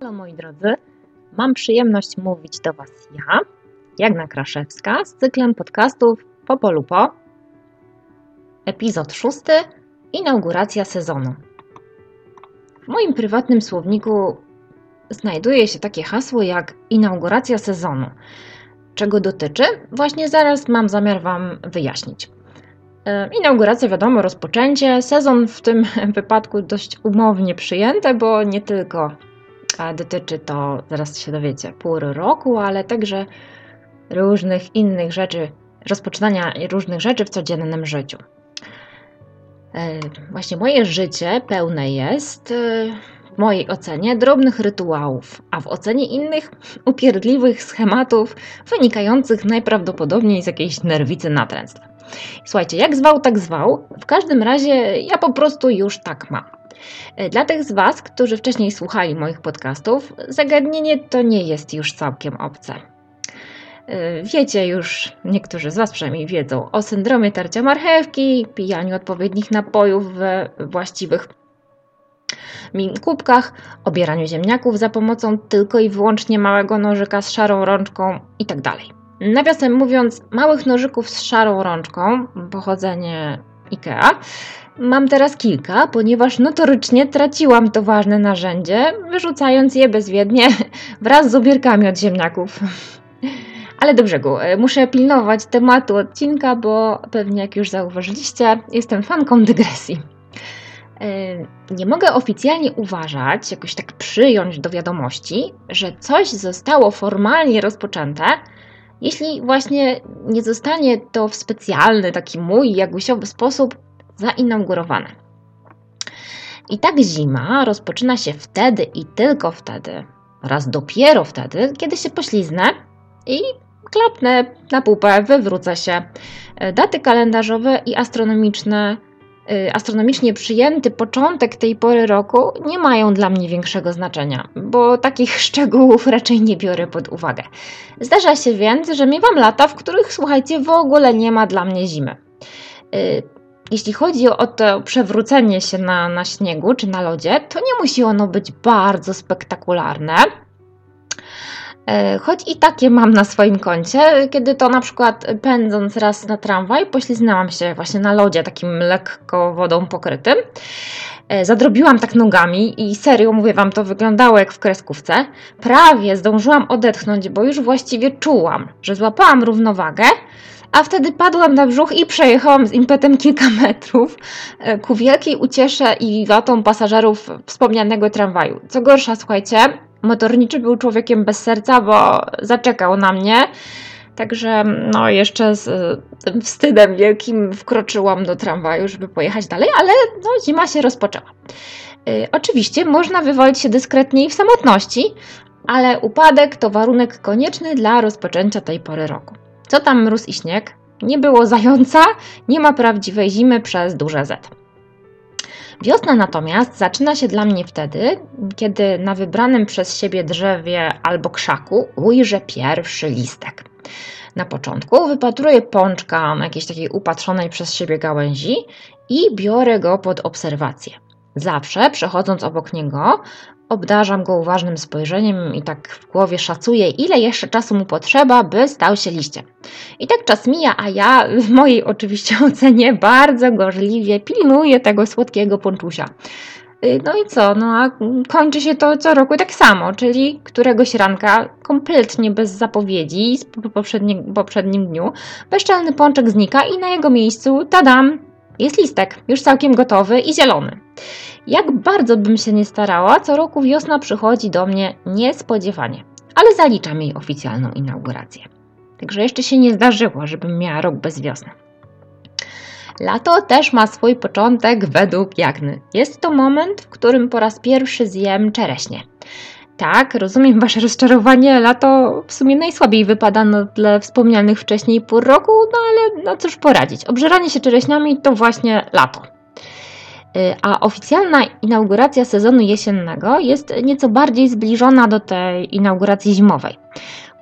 Halo moi drodzy, mam przyjemność mówić do Was ja, Jagna Kraszewska, z cyklem podcastów Popolupo. Epizod szósty, inauguracja sezonu. W moim prywatnym słowniku znajduje się takie hasło jak inauguracja sezonu. Czego dotyczy? Właśnie zaraz mam zamiar Wam wyjaśnić. E, inauguracja, wiadomo, rozpoczęcie. Sezon w tym wypadku dość umownie przyjęte, bo nie tylko dotyczy to, zaraz się dowiecie, pór roku, ale także różnych innych rzeczy, rozpoczynania różnych rzeczy w codziennym życiu. E, właśnie moje życie pełne jest, e, w mojej ocenie, drobnych rytuałów, a w ocenie innych upierdliwych schematów wynikających najprawdopodobniej z jakiejś nerwicy natręstwa. Słuchajcie, jak zwał, tak zwał. W każdym razie ja po prostu już tak mam. E, dla tych z Was, którzy wcześniej słuchali moich podcastów, zagadnienie to nie jest już całkiem obce. E, wiecie już, niektórzy z Was przynajmniej wiedzą, o syndromie tarcia marchewki, pijaniu odpowiednich napojów we właściwych kubkach, obieraniu ziemniaków za pomocą tylko i wyłącznie małego nożyka z szarą rączką itd. Nawiasem mówiąc, małych nożyków z szarą rączką, pochodzenie IKEA, mam teraz kilka, ponieważ notorycznie traciłam to ważne narzędzie, wyrzucając je bezwiednie wraz z obierkami od ziemniaków. Ale do brzegu, muszę pilnować tematu odcinka, bo pewnie jak już zauważyliście, jestem fanką dygresji. E, nie mogę oficjalnie uważać, jakoś tak przyjąć do wiadomości, że coś zostało formalnie rozpoczęte, jeśli właśnie nie zostanie to w specjalny, taki mój, jagusiowy sposób zainaugurowane. I tak zima rozpoczyna się wtedy i tylko wtedy, raz dopiero wtedy, kiedy się pośliznę i klapnę na pupę, wywrócę się. Daty kalendarzowe i astronomiczne astronomicznie przyjęty początek tej pory roku nie mają dla mnie większego znaczenia, bo takich szczegółów raczej nie biorę pod uwagę. Zdarza się więc, że miewam lata, w których, słuchajcie, w ogóle nie ma dla mnie zimy. Y, jeśli chodzi o to przewrócenie się na, na śniegu czy na lodzie, to nie musi ono być bardzo spektakularne. E, choć i takie mam na swoim koncie, kiedy to na przykład pędząc raz na tramwaj, pośliznęłam się właśnie na lodzie takim lekko wodą pokrytym. E, zadrobiłam tak nogami i serio mówię Wam, to wyglądało jak w kreskówce. Prawie zdążyłam odetchnąć, bo już właściwie czułam, że złapałam równowagę, a wtedy padłam na brzuch i przejechałam z impetem kilka metrów e, ku wielkiej uciesze i watą pasażerów wspomnianego tramwaju. Co gorsza, słuchajcie, motorniczy był człowiekiem bez serca, bo zaczekał na mnie. Także no jeszcze z tym wstydem wielkim wkroczyłam do tramwaju, żeby pojechać dalej, ale no, zima się rozpoczęła. Yy, oczywiście można wywolić się dyskretniej w samotności, ale upadek to warunek konieczny dla rozpoczęcia tej pory roku. Co tam mróz i śnieg? Nie było zająca, nie ma prawdziwej zimy przez duże Z. Wiosna natomiast zaczyna się dla mnie wtedy, kiedy na wybranym przez siebie drzewie albo krzaku ujrzę pierwszy listek. Na początku wypatruję pączka jakiejś takiej upatrzonej przez siebie gałęzi i biorę go pod obserwację. Zawsze przechodząc obok niego, obdarzam go uważnym spojrzeniem i tak w głowie szacuję, ile jeszcze czasu mu potrzeba, by stał się liściem. I tak czas mija, a ja w mojej oczywiście ocenie bardzo gorzliwie pilnuję tego słodkiego ponczusia. Y, no i co? No a kończy się to co roku tak samo, czyli któregoś ranka kompletnie bez zapowiedzi po poprzednim, poprzednim dniu bezczelny pączek znika i na jego miejscu, tadam, jest listek, już całkiem gotowy i zielony. Jak bardzo bym się nie starała, co roku wiosna przychodzi do mnie niespodziewanie, ale zaliczam jej oficjalną inaugurację. Także jeszcze się nie zdarzyło, żebym miała rok bez wiosny. Lato też ma swój początek według Jagny. Jest to moment, w którym po raz pierwszy zjem czereśnie. Tak, rozumiem Wasze rozczarowanie. Lato w sumie najsłabiej wypada na tle wspomnianych wcześniej pór roku, no ale no cóż poradzić. Obżeranie się czereśniami to właśnie lato. Y, a oficjalna inauguracja sezonu jesiennego jest nieco bardziej zbliżona do tej inauguracji zimowej.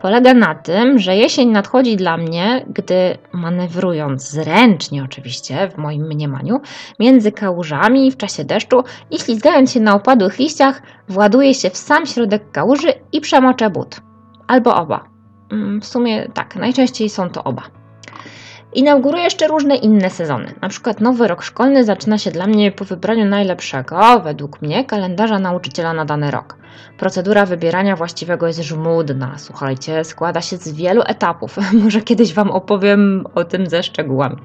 Polega na tym, że jesień nadchodzi dla mnie, gdy manewrując zręcznie oczywiście, w moim mniemaniu, między kałużami w czasie deszczu i ślizgając się na opadłych liściach, właduję się w sam środek kałuży i przemoczę but. Albo oba. Mm, w sumie tak, najczęściej są to oba. Inauguruję jeszcze różne inne sezony. Na przykład nowy rok szkolny zaczyna się dla mnie po wybraniu najlepszego, według mnie, kalendarza nauczyciela na dany rok. Procedura wybierania właściwego jest żmudna, słuchajcie, składa się z wielu etapów. Może kiedyś Wam opowiem o tym ze szczegółami.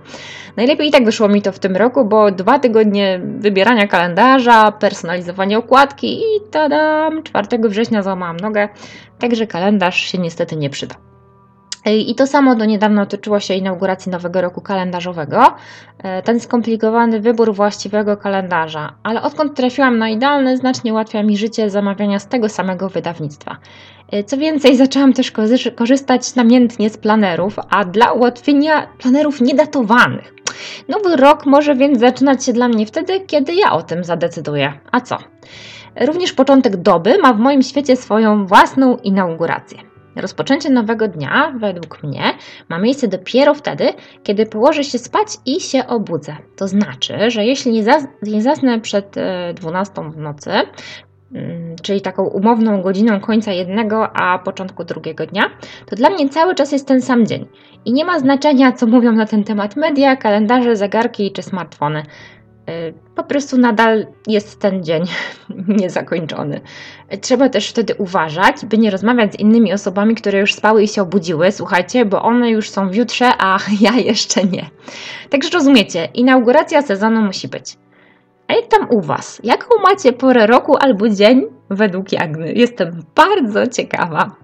Najlepiej i tak wyszło mi to w tym roku, bo dwa tygodnie wybierania kalendarza, personalizowanie okładki i tadam, 4 września złamałam nogę, także kalendarz się niestety nie przyda. I to samo do niedawna tyczyło się inauguracji nowego roku kalendarzowego. E, ten skomplikowany wybór właściwego kalendarza, ale odkąd trafiłam na idealny, znacznie ułatwia mi życie zamawiania z tego samego wydawnictwa. E, co więcej, zaczęłam też korzystać namiętnie z planerów, a dla ułatwienia planerów niedatowanych. Nowy rok może więc zaczynać się dla mnie wtedy, kiedy ja o tym zadecyduję. A co? Również początek doby ma w moim świecie swoją własną inaugurację. Rozpoczęcie nowego dnia, według mnie, ma miejsce dopiero wtedy, kiedy położę się spać i się obudzę. To znaczy, że jeśli nie, zas nie zasnę przed 12 e, w nocy, mm, czyli taką umowną godziną końca jednego, a początku drugiego dnia, to dla mnie cały czas jest ten sam dzień. I nie ma znaczenia, co mówią na ten temat media, kalendarze, zegarki czy smartfony. Y, po prostu nadal jest ten dzień niezakończony. Trzeba też wtedy uważać, by nie rozmawiać z innymi osobami, które już spały i się obudziły, słuchajcie, bo one już są w jutrze, a ja jeszcze nie. Także rozumiecie, inauguracja sezonu musi być. A jak tam u Was? Jaką macie porę roku albo dzień według Jagny? Jestem bardzo ciekawa.